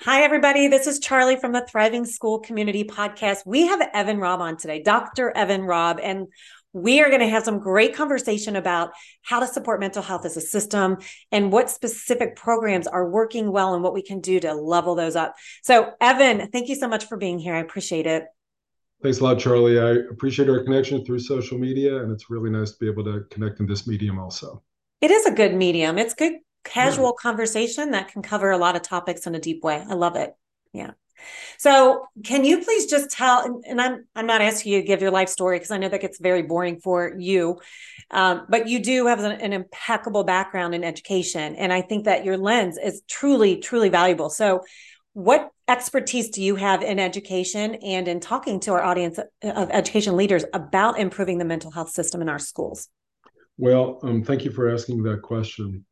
Hi, everybody. This is Charlie from the Thriving School Community Podcast. We have Evan Robb on today, Dr. Evan Robb, and we are going to have some great conversation about how to support mental health as a system and what specific programs are working well and what we can do to level those up. So, Evan, thank you so much for being here. I appreciate it. Thanks a lot, Charlie. I appreciate our connection through social media, and it's really nice to be able to connect in this medium also. It is a good medium. It's good casual conversation that can cover a lot of topics in a deep way. I love it. Yeah. So, can you please just tell? And I'm I'm not asking you to give your life story because I know that gets very boring for you, um, but you do have an, an, impeccable background in education, and I think that your lens is truly truly valuable. So, what expertise do you have in education and in talking to our audience of education leaders about improving the mental health system in our schools? Well, um, thank you for asking that question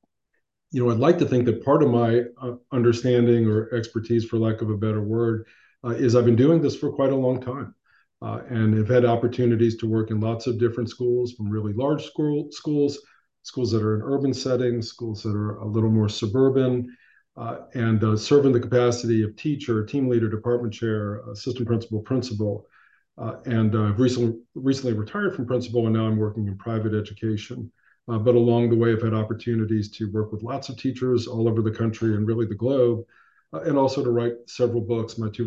you know, I'd like to think that part of my uh, understanding or expertise, for lack of a better word, uh, is I've been doing this for quite a long time. Uh, and have had opportunities to work in lots of different schools, from really large school schools, schools that are in urban settings, schools that are a little more suburban, uh, and uh, serve in the capacity of teacher, team leader, department chair, assistant principal, principal. Uh, and I've recently recently retired from principal, and now I'm working in private education. Uh, but along the way, I've had opportunities to work with lots of teachers all over the country and really the globe, uh, and also to write several books. My two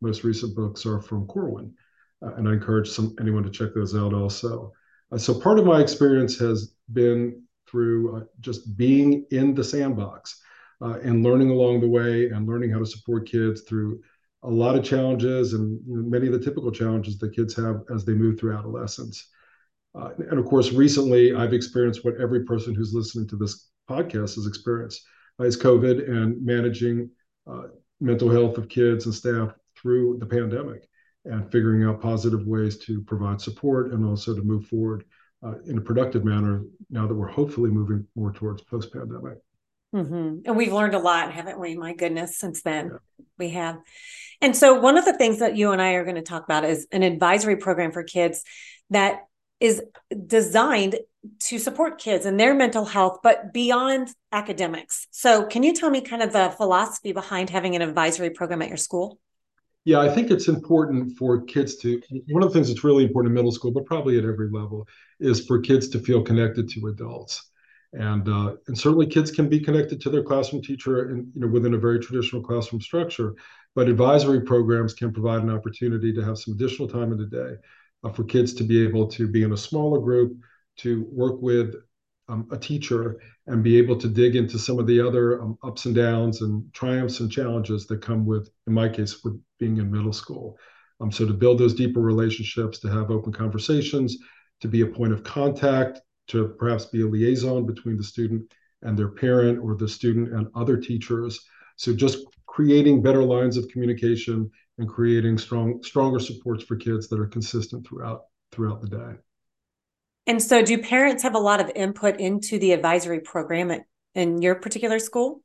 most, recent books are from Corwin, uh, and I encourage some anyone to check those out also. So part of my experience has been through just being in the sandbox and learning along the way and learning how to support kids through a lot of challenges and many of the typical challenges that kids have as they move through adolescence. Uh, and of course, recently I've experienced what every person who's listening to this podcast has experienced uh, is COVID and managing uh, mental health of kids and staff through the pandemic and figuring out positive ways to provide support and also to move forward uh, in a productive manner now that we're hopefully moving more towards post pandemic. Mm-hmm. And we've learned a lot, haven't we? My goodness, since then yeah. we have. And so, one of the things that you and I are going to talk about is an advisory program for kids that is designed to support kids and their mental health, but beyond academics. So, can you tell me kind of the philosophy behind having an advisory program at your school? Yeah, I think it's important for kids to. One of the things that's really important in middle school, but probably at every level, is for kids to feel connected to adults. And uh, and certainly kids can be connected to their classroom teacher, and you know within a very traditional classroom structure. But advisory programs can provide an opportunity to have some additional time in the day for kids to be able to be in a smaller group, to work with um, a teacher and be able to dig into some of the other um, ups and downs and triumphs and challenges that come with, in my case, with being in middle school. Um, so to build those deeper relationships, to have open conversations, to be a point of contact, to perhaps be a liaison between the student and their parent or the student and other teachers. So just creating better lines of communication and creating strong stronger supports for kids that are consistent throughout throughout the day. And so do parents have a lot of input into the advisory program at, in your particular school?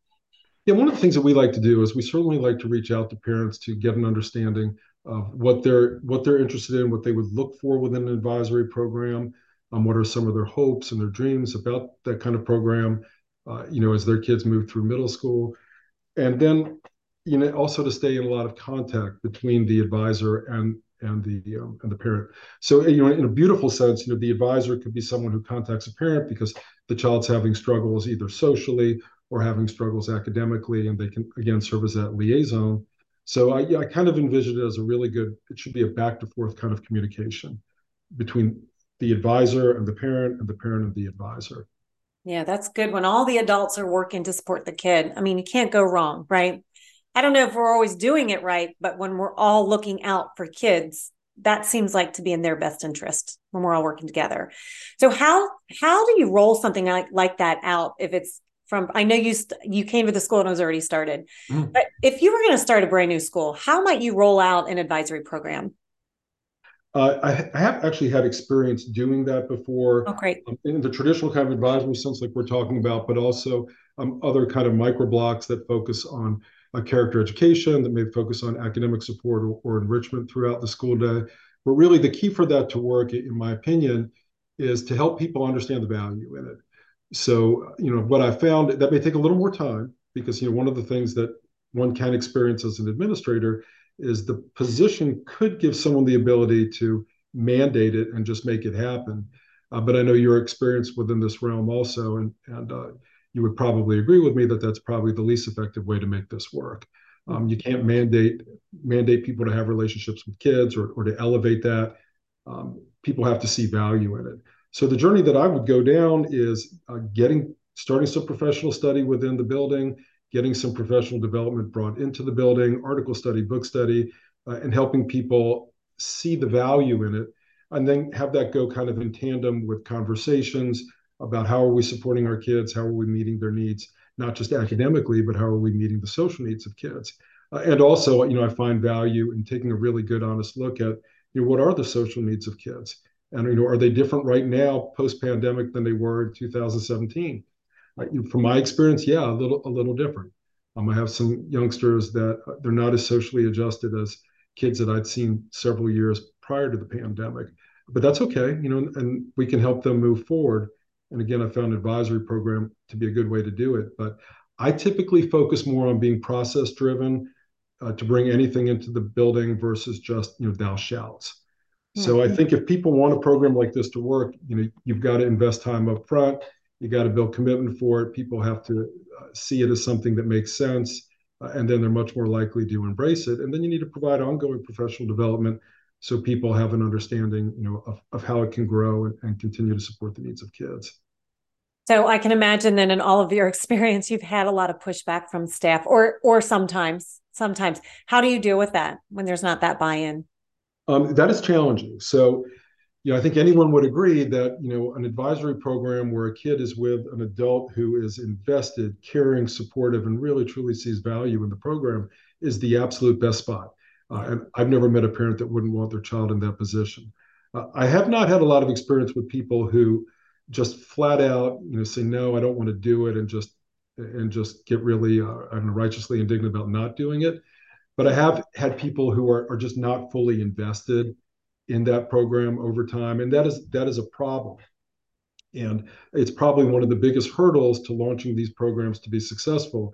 Yeah, one of the things that we like to do is we certainly like to reach out to parents to get an understanding of what they're what they're interested in, what they would look for within an advisory program, um, what are some of their hopes and their dreams about that kind of program, uh, you know, as their kids move through middle school, and then you know also to stay in a lot of contact between the advisor and and the um, and the parent. So you know, in a beautiful sense, you know, the advisor could be someone who contacts a parent because the child's having struggles either socially or having struggles academically, and they can again serve as that liaison. So I, I kind of envision it as a really good. It should be a back to forth kind of communication between the advisor and the parent, and the parent and the advisor. Yeah, that's good when all the adults are working to support the kid. I mean, you can't go wrong, right? I don't know if we're always doing it right, but when we're all looking out for kids, that seems like to be in their best interest when we're all working together. So how how do you roll something like like that out if it's from I know you st- you came to the school and it was already started. Mm. But if you were going to start a brand new school, how might you roll out an advisory program? Uh, I, I, have actually had experience doing that before. Oh, great. Um, in the traditional kind of advisory sense, like we're talking about, but also um, other kind of micro blocks that focus on a character education that may focus on academic support or, or enrichment throughout the school day. But really, the key for that to work, in my opinion, is to help people understand the value in it. So, you know, what I found that may take a little more time because, you know, one of the things that one can experience as an administrator is the position could give someone the ability to mandate it and just make it happen. Uh, but I know your experience within this realm also, and and uh, you would probably agree with me that that's probably the least effective way to make this work. Um, you can't mandate mandate people to have relationships with kids or, or to elevate that. Um, people have to see value in it. So the journey that I would go down is uh, getting starting some professional study within the building, getting some professional development brought into the building, article study, book study, uh, and helping people see the value in it and then have that go kind of in tandem with conversations about how are we supporting our kids, how are we meeting their needs, not just academically, but how are we meeting the social needs of kids. Uh, and also, you know, I find value in taking a really good, honest look at, you know, what are the social needs of kids, and you know, are they different right now post-pandemic than they were in 2017? Uh, from my experience, yeah, a little, a little different. Um, I have some youngsters that uh, they're not as socially adjusted as kids that I'd seen several years prior to the pandemic. But that's okay, you know, and we can help them move forward. And again, I found advisory program to be a good way to do it. But I typically focus more on being process driven uh, to bring anything into the building versus just you know thou shalt. So mm-hmm. I think if people want a program like this to work, you know, you've got to invest time up front. You got to build commitment for it. People have to uh, see it as something that makes sense, uh, and then they're much more likely to embrace it. And then you need to provide ongoing professional development so people have an understanding, you know, of, of how it can grow and, and continue to support the needs of kids. So I can imagine then in all of your experience, you've had a lot of pushback from staff, or or sometimes, sometimes. How do you deal with that when there's not that buy-in? Um, that is challenging. So, you know, I think anyone would agree that you know an advisory program where a kid is with an adult who is invested, caring, supportive, and really truly sees value in the program is the absolute best spot. Uh, and I've never met a parent that wouldn't want their child in that position. Uh, I have not had a lot of experience with people who just flat out, you know, say no, I don't want to do it, and just and just get really, uh, righteously indignant about not doing it. But I have had people who are are just not fully invested in that program over time, and that is that is a problem. And it's probably one of the biggest hurdles to launching these programs to be successful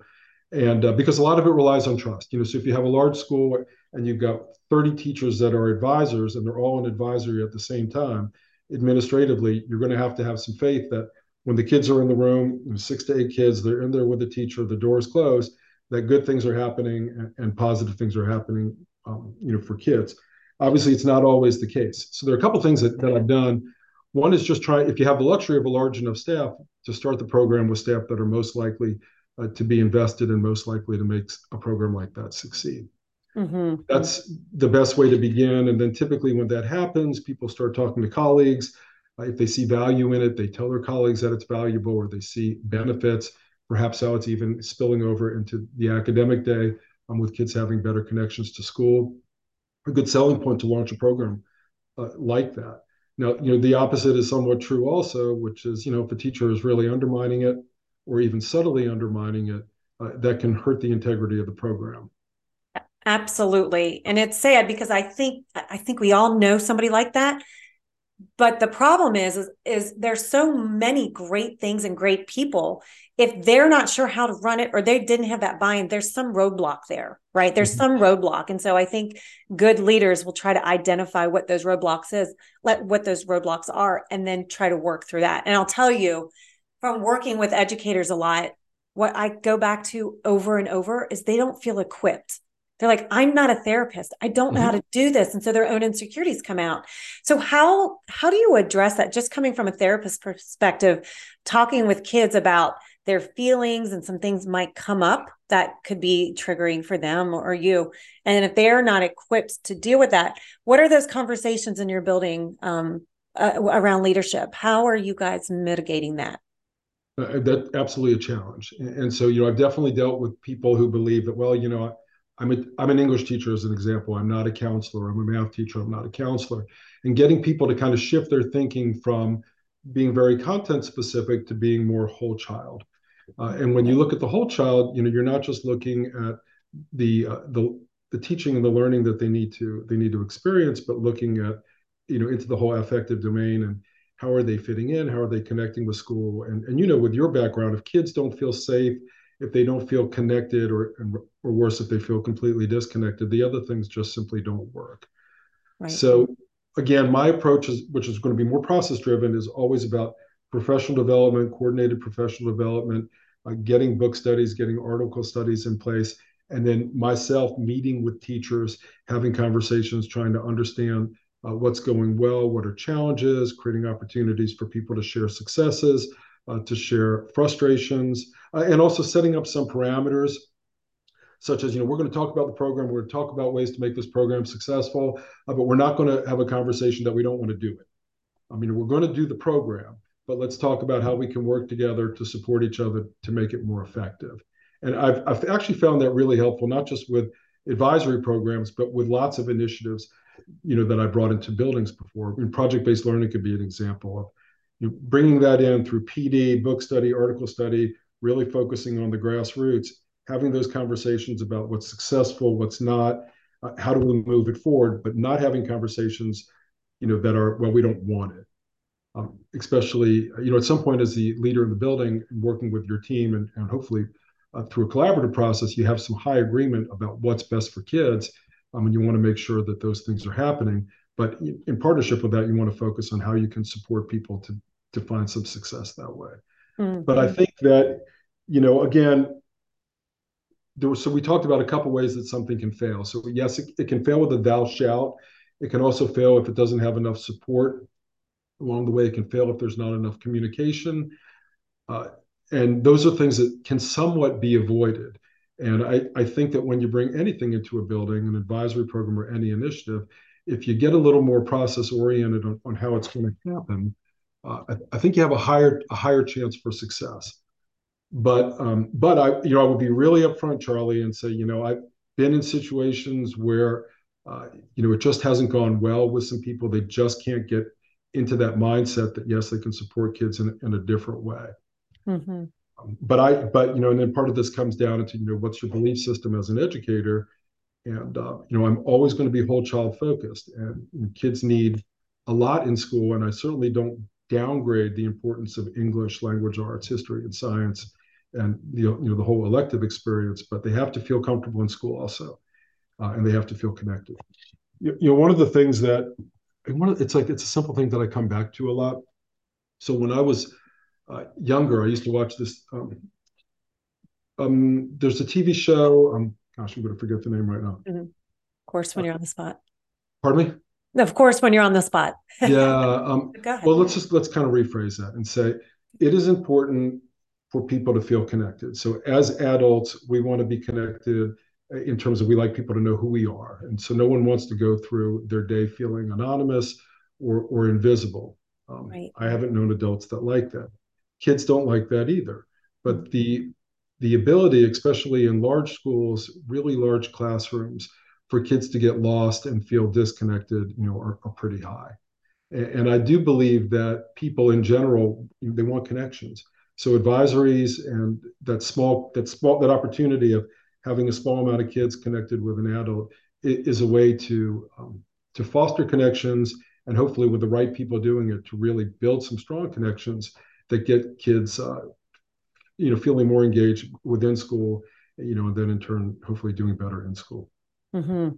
and uh, because a lot of it relies on trust you know so if you have a large school and you've got 30 teachers that are advisors and they're all in advisory at the same time administratively you're going to have to have some faith that when the kids are in the room six to eight kids they're in there with the teacher the doors closed that good things are happening and, and positive things are happening um, you know for kids. Obviously it's not always the case. So there are a couple things that, that i've done. One is just try if you have the luxury of a large enough staff to start the program with staff that are most likely uh, to be invested and most likely to make a program like that succeed. Mm-hmm. That's the best way to begin. And then typically, when that happens, people start talking to colleagues. Uh, if they see value in it, they tell their colleagues that it's valuable or they see benefits, perhaps how it's even spilling over into the academic day um, with kids having better connections to school. A good selling point to launch a program uh, like that. Now, you know, the opposite is somewhat true also, which is, you know, if a teacher is really undermining it, or even subtly undermining it, uh, that can hurt the integrity of the program. Absolutely. And it's sad because I think I think we all know somebody like that. But the problem is, is, is there's so many great things and great people. If they're not sure how to run it or they didn't have that buy-in, there's some roadblock there, right? There's mm-hmm. some roadblock. And so I think good leaders will try to identify what those roadblocks is, let what those roadblocks are, and then try to work through that. And I'll tell you, from working with educators a lot, what I go back to over and over is they don't feel equipped. They're like, I'm not a therapist. I don't know mm-hmm. how to do this. And so their own insecurities come out. So how how do you address that? Just coming from a therapist perspective, talking with kids about their feelings and some things might come up that could be triggering for them or you. And if they're not equipped to deal with that, what are those conversations in your building um, uh, around leadership? How are you guys mitigating that? uh, that's absolutely a challenge. And, and, so, you know, I've definitely dealt with people who believe that, well, you know, I'm a, I'm an English teacher as an example. I'm not a counselor. I'm a math teacher. I'm not a counselor. And getting people to kind of shift their thinking from being very content specific to being more whole child. Uh, and when you look at the whole child, you know, you're not just looking at the uh, the the teaching and the learning that they need to they need to experience, but looking at you know into the whole affective domain and how are they fitting in how are they connecting with school and, and you know with your background if kids don't feel safe if they don't feel connected or or worse if they feel completely disconnected the other things just simply don't work right. so again my approach is which is going to be more process driven is always about professional development coordinated professional development uh, getting book studies getting article studies in place and then myself meeting with teachers having conversations trying to understand uh, what's going well what are challenges creating opportunities for people to share successes to share frustrations, uh, and also setting up some parameters such as you know we're going to talk about the program we're going to talk about ways to make this program successful uh, but we're not going to have a conversation that we don't want to do it. I mean we're going to do the program but let's talk about how we can work together to support each other to make it more effective. And i've, I've actually found that really helpful not just with advisory programs but with lots of initiatives you know that i brought into buildings before. I mean, project-based learning could be an example of you know, bringing that in through PD, book study, article study, really focusing on the grassroots, having those conversations about what's successful, what's not, uh, how do we move it forward, but not having conversations, you know, that are well, we don't want it. Um, especially, you know, at some point as the leader in the building, working with your team, and, and hopefully uh, through a collaborative process, you have some high agreement about what's best for kids, um, and you want to make sure that those things are happening. But in partnership with that, you want to focus on how you can support people to to find some success that way. Mm-hmm. But I think that, you know, again, there was, so we talked about a couple ways that something can fail. So yes, it, it can fail with a thou shalt. It can also fail if it doesn't have enough support along the way. It can fail if there's not enough communication. Uh, and those are things that can somewhat be avoided. And I, I think that when you bring anything into a building, an advisory program or any initiative, if you get a little more process oriented on, on how it's going to happen, uh, I, I, think you have a higher a higher chance for success. But um, but I you know I would be really upfront, Charlie, and say you know I've been in situations where uh, you know it just hasn't gone well with some people. They just can't get into that mindset that yes, they can support kids in, in a different way. Mm-hmm. Um, but I but you know and then part of this comes down into you know what's your belief system as an educator, and uh, you know I'm always going to be whole child focused, and, and kids need a lot in school, and I certainly don't downgrade the importance of English, language arts, history, and science, and the, you know the whole elective experience. But they have to feel comfortable in school also, uh, and they have to feel connected. You, you know, one of the things that one of, it's like it's a simple thing that I come back to a lot. So when I was uh, younger, I used to watch this. Um, um, there's a TV show. Um, gosh, I'm going to forget the name right now. Mm-hmm. Of course, when you're on the spot. Pardon me. Of course, when you're on the spot. yeah. Um, well, let's just let's kind of rephrase that and say it is important for people to feel connected. So as adults, we want to be connected in terms of we like people to know who we are, and so no one wants to go through their day feeling anonymous or or invisible. Um, right. I haven't known adults that like that. Kids don't like that either. But the the ability, especially in large schools, really large classrooms, for kids to get lost and feel disconnected, you know, are, are pretty high. And, and, I do believe that people in general they want connections. So advisories and that small that small that opportunity of having a small amount of kids connected with an adult is a way to um, to foster connections and hopefully with the right people doing it to really build some strong connections that get kids uh, you know feeling more engaged within school you know and then in turn hopefully doing better in school Mm-hmm.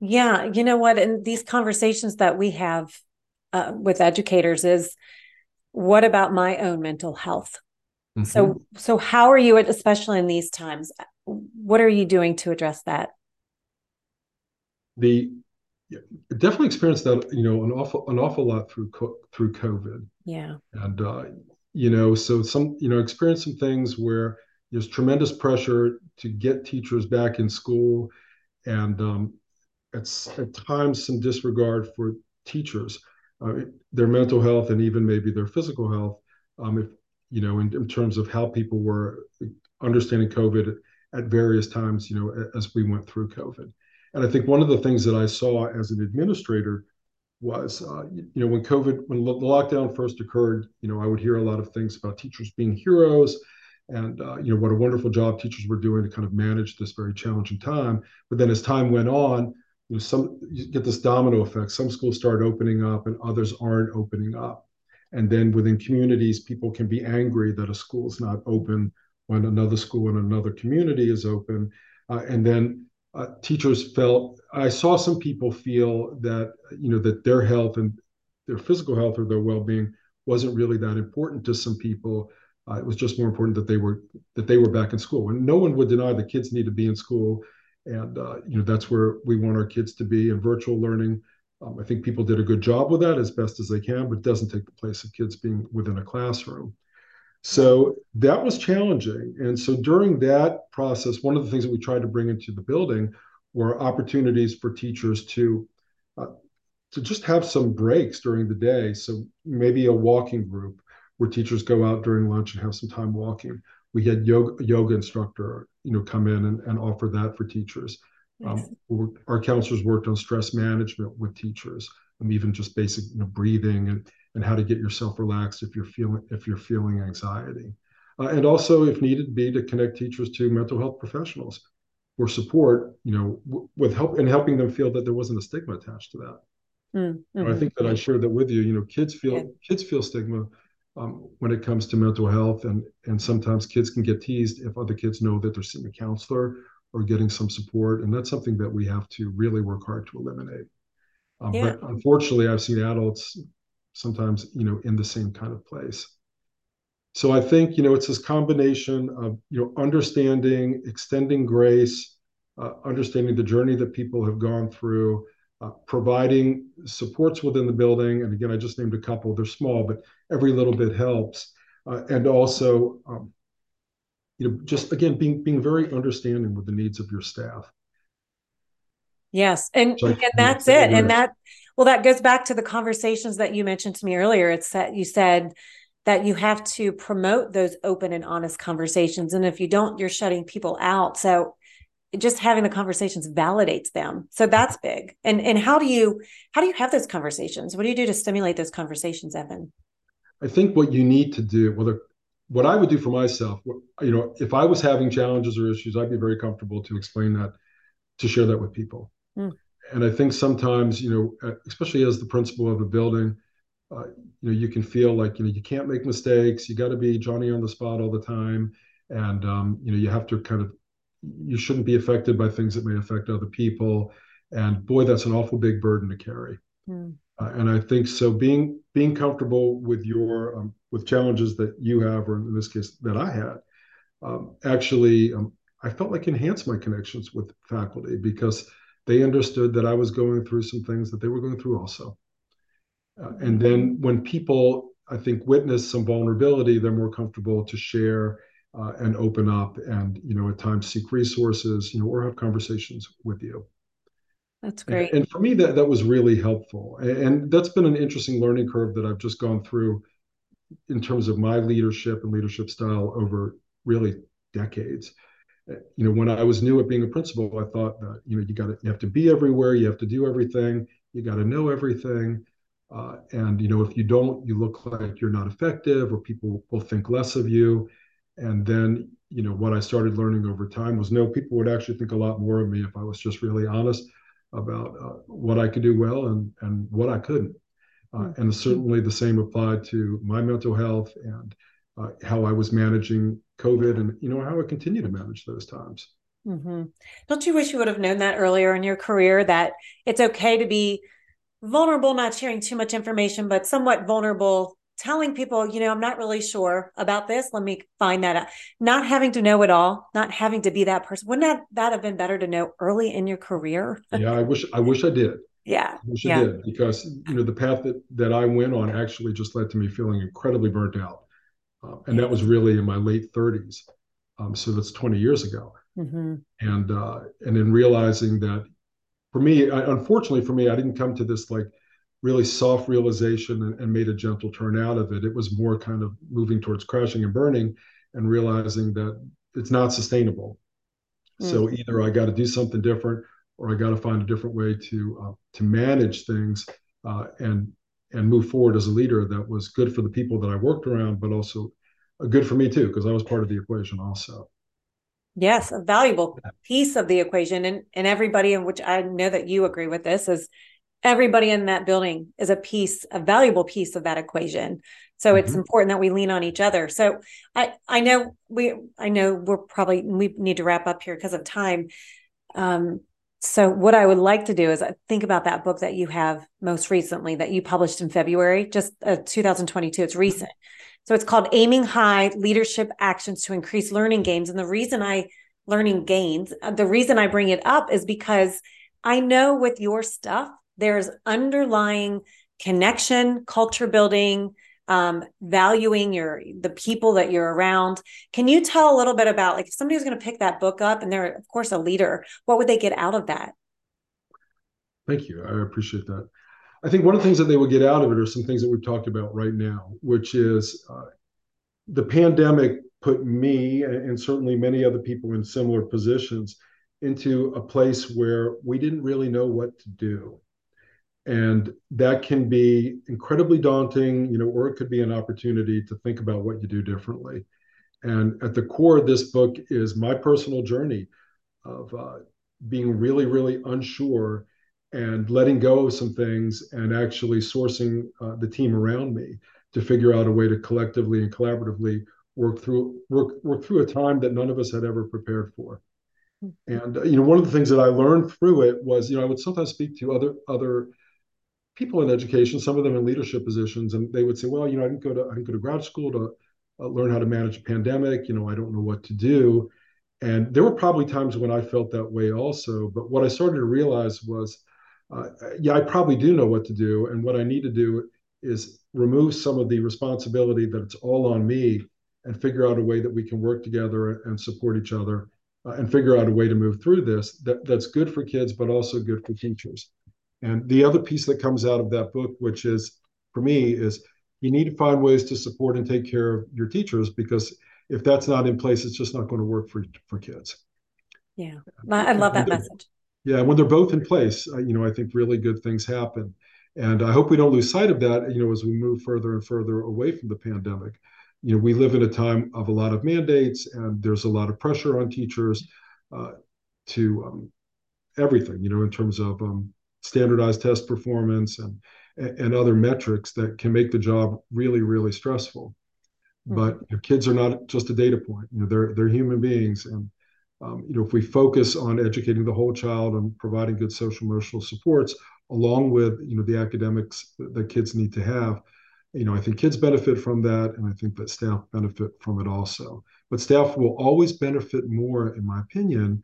Yeah, you know what? And these conversations that we have uh, with educators, is what about my own mental health? Mm-hmm. So, so how are you, especially in these times? What are you doing to address that? The definitely experienced that you know an awful an awful lot through through COVID. Yeah, and uh, you know, so some you know experienced some things where there's tremendous pressure to get teachers back in school and um, it's at times some disregard for teachers, uh, their mental health, and even maybe their physical health. Um, if you know, in, in, terms of how people were understanding COVID at various times, you know, as we went through COVID. And I think one of the things that I saw as an administrator was, uh, you know, when COVID, when the lockdown first occurred, you know, I would hear a lot of things about teachers being heroes and uh, you know what a wonderful job teachers were doing to kind of manage this very challenging time. But then as time went on, you know, some you get this domino effect. Some schools start opening up, and others aren't opening up. And then within communities, people can be angry that a school is not open when another school in another community is open. Uh, and then uh, teachers felt, I saw some people feel that, you know, that their health and their physical health or their well-being wasn't really that important to some people. Uh, it was just more important that they were that they were back in school. And no one would deny that kids need to be in school, and uh, you know that's where we want our kids to be. in virtual learning, um, I think people did a good job with that as best as they can, but doesn't take the place of kids being within a classroom. So that was challenging. And so during that process, one of the things that we tried to bring into the building were opportunities for teachers to uh, to just have some breaks during the day. So maybe a walking group where teachers go out during lunch and have some time walking. We had yoga, yoga instructor, you know, come in and, and offer that for teachers. Um, our counselors worked on stress management with teachers, and even just basic you know, breathing and and how to get yourself relaxed if you're feeling if you're feeling anxiety, uh, and also if needed be to connect teachers to mental health professionals for support. You know, w- with help and helping them feel that there wasn't a stigma attached to that. Mm-hmm. I think that I shared that with you. You know, kids feel yeah. kids feel stigma um, when it comes to mental health, and and sometimes kids can get teased if other kids know that they're seeing a counselor or getting some support, and that's something that we have to really work hard to eliminate. Um, yeah. But unfortunately, I've seen adults sometimes, you know, in the same kind of place. So I think you know it's this combination of you know understanding, extending grace, uh, understanding the journey that people have gone through providing supports within the building. And again, I just named a couple. They're small, but every little bit helps. Uh, and also, um, you know, just again being being very understanding with the needs of your staff. Yes, and so and that's it. And that well, that goes back to the conversations that you mentioned to me earlier. It's that you said that you have to promote those open and honest conversations, and if you don't, you're shutting people out. So just having the conversations validates them. So that's big. And and how do you how do you have those conversations? What do you do to stimulate those conversations evan? I think what you need to do whether what i would do for myself you know if i was having challenges or issues i'd be very comfortable to explain that to share that with people. Mm. and i think sometimes you know especially as the principal of a building uh, you know you can feel like you know you can't make mistakes. You got to be johnny on the spot all the time. And um, you know you have to kind of you shouldn't be affected by things that may affect other people. And boy that's an awful big burden to carry. Mm. uh, and i think so being being comfortable with your um, with challenges that you have or in this case that i had um, actually um, i felt like enhanced my connections with faculty because they understood that i was going through some things that they were going through also. Uh, and then when people i think witness some vulnerability they're more comfortable to share uh, and open up and you know at times seek resources you know or have conversations with you. That's great. and, and for me that that was really helpful. And, and that's been an interesting learning curve that i've just gone through in terms of my leadership and leadership style over really decades. You know when i was new at being a principal i thought that you know you got to you have to be everywhere you have to do everything you got to know everything. Uh, and you know if you don't you look like you're not effective or people will think less of you and then, you know, what I started learning over time was no, people would actually think a lot more of me if I was just really honest about uh, what I could do well and and what I couldn't. Uh, mm-hmm. and certainly the same applied to my mental health and uh, how I was managing COVID and you know how I continue to manage those times. Mm-hmm. Don't you wish you would have known that earlier in your career that it's okay to be vulnerable, not sharing too much information, but somewhat vulnerable telling people, you know, I'm not really sure about this. Let me find that out. Not having to know it all, not having to be that person. Wouldn't that, that have been better to know early in your career? yeah, I wish I wish I did. Yeah. I wish yeah. I did because you know the path that that I went on actually just led to me feeling incredibly burnt out. Um, and that was really in my late 30s. Um, so that's 20 years ago. Mm-hmm. And uh, and in realizing that for me, I, unfortunately for me, I didn't come to this like really soft realization and, and, made a gentle turn out of it. It was more kind of moving towards crashing and burning and realizing that it's not sustainable. Mm. So either I got to do something different or I got to find a different way to uh, to manage things uh, and and move forward as a leader that was good for the people that I worked around, but also good for me too because I was part of the equation also. Yes, a valuable piece of the equation, and and everybody in which I know that you agree with this is everybody in that building is a piece, a valuable piece of that equation. So mm-hmm. it's important that we lean on each other. So I I know we I know we're probably we need to wrap up here because of time. Um, so what I would like to do is uh, think about that book that you have most recently that you published in February, just uh, 2022. It's recent. So it's called Aiming High: Leadership Actions to Increase Learning Gains. And the reason I learning gains, uh, the reason I bring it up is because I know with your stuff there's underlying connection, culture building, um, valuing your the people that you're around. Can you tell a little bit about like if somebody was going to pick that book up and they're of course a leader, what would they get out of that? Thank you. I appreciate that. I think one of the things that they would get out of it are some things that we've talked about right now, which is uh, the pandemic put me and certainly many other people in similar positions into a place where we didn't really know what to do and that can be incredibly daunting you know or it could be an opportunity to think about what you do differently and at the core of this book is my personal journey of uh, being really really unsure and letting go of some things and actually sourcing uh, the team around me to figure out a way to collectively and collaboratively work through work work through a time that none of us had ever prepared for mm-hmm. and uh, you know one of the things that i learned through it was you know i would sometimes speak to other other people in education, some of them in leadership positions, and they would say, "Well, you know, I didn't go to I didn't go to grad school to uh, learn how to manage a pandemic. You know, I don't know what to do." And there were probably times when I felt that way also. But what I started to realize was, uh, yeah, I probably do know what to do, and what I need to do is remove some of the responsibility that it's all on me, and figure out a way that we can work together and support each other, uh, and figure out a way to move through this that, that's good for kids, but also good for teachers. And the other piece that comes out of that book, which is for me, is you need to find ways to support and take care of your teachers because if that's not in place, it's just not going to work for for kids. Yeah, I love that message. Yeah, when they're both in place, you know, I think really good things happen, and I hope we don't lose sight of that. You know, as we move further and further away from the pandemic, you know, we live in a time of a lot of mandates, and there's a lot of pressure on teachers uh, to um, everything. You know, in terms of um, standardized test performance and and other metrics that can make the job really really stressful. Mm-hmm. but you know, kids are not just a data point you know they're they're human beings. And um, you know if we focus on educating the whole child and providing good social emotional supports along with you know the academics that, that kids need to have you know i think kids benefit from that and i think that staff benefit from it also. But staff will always benefit more in my opinion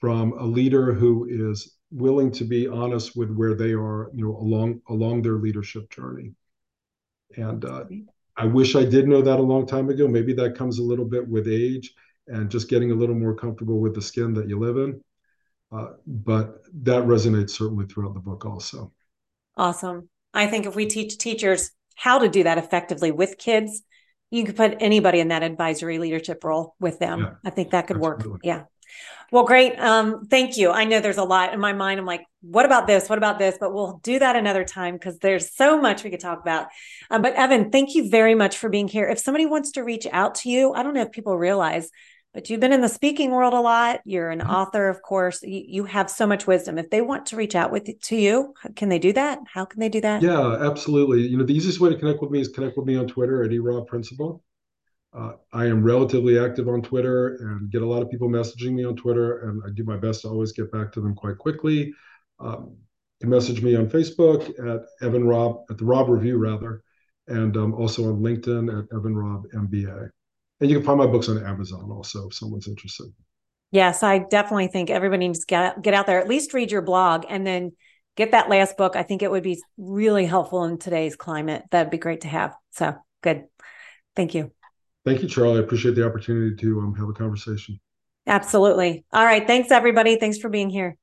from a leader who is willing to be honest with where they are, you know, along along their leadership journey. And uh, I wish I did know that a long time ago. Maybe that comes a little bit with age and just getting a little more comfortable with the skin that you live in. Uh, but that resonates certainly throughout the book also. Awesome. I think if we teach teachers how to do that effectively with kids, you could put anybody in that advisory leadership role with them. Yeah, I think that could absolutely. work. Yeah. Well, great. Um, thank you. I know there's a lot in my mind. I'm like, what about this? What about this? But we'll do that another time because there's so much we could talk about. Um, but Evan, thank you very much for being here. If somebody wants to reach out to you, I don't know if people realize, but you've been in the speaking world a lot. You're an mm-hmm. author, of course. You, you, have so much wisdom. If they want to reach out with to you, can they do that? How can they do that? Yeah, absolutely. You know, the easiest way to connect with me is connect with me on Twitter at ERobb principal. Uh, I am relatively active on Twitter and get a lot of people messaging me on Twitter, and I do my best to always get back to them quite quickly. Um, you can message me on Facebook at Evan Robb at the Robb Review rather, and um, also on LinkedIn at Evan Robb MBA. And you can find my books on Amazon also if someone's interested. Yes, I definitely think everybody needs to get, get out there, at least read your blog and then get that last book. I think it would be really helpful in today's climate. That'd be great to have. So good. Thank you. Thank you, Charlie. I appreciate the opportunity to um, have a conversation. Absolutely. All right. Thanks, everybody. Thanks for being here.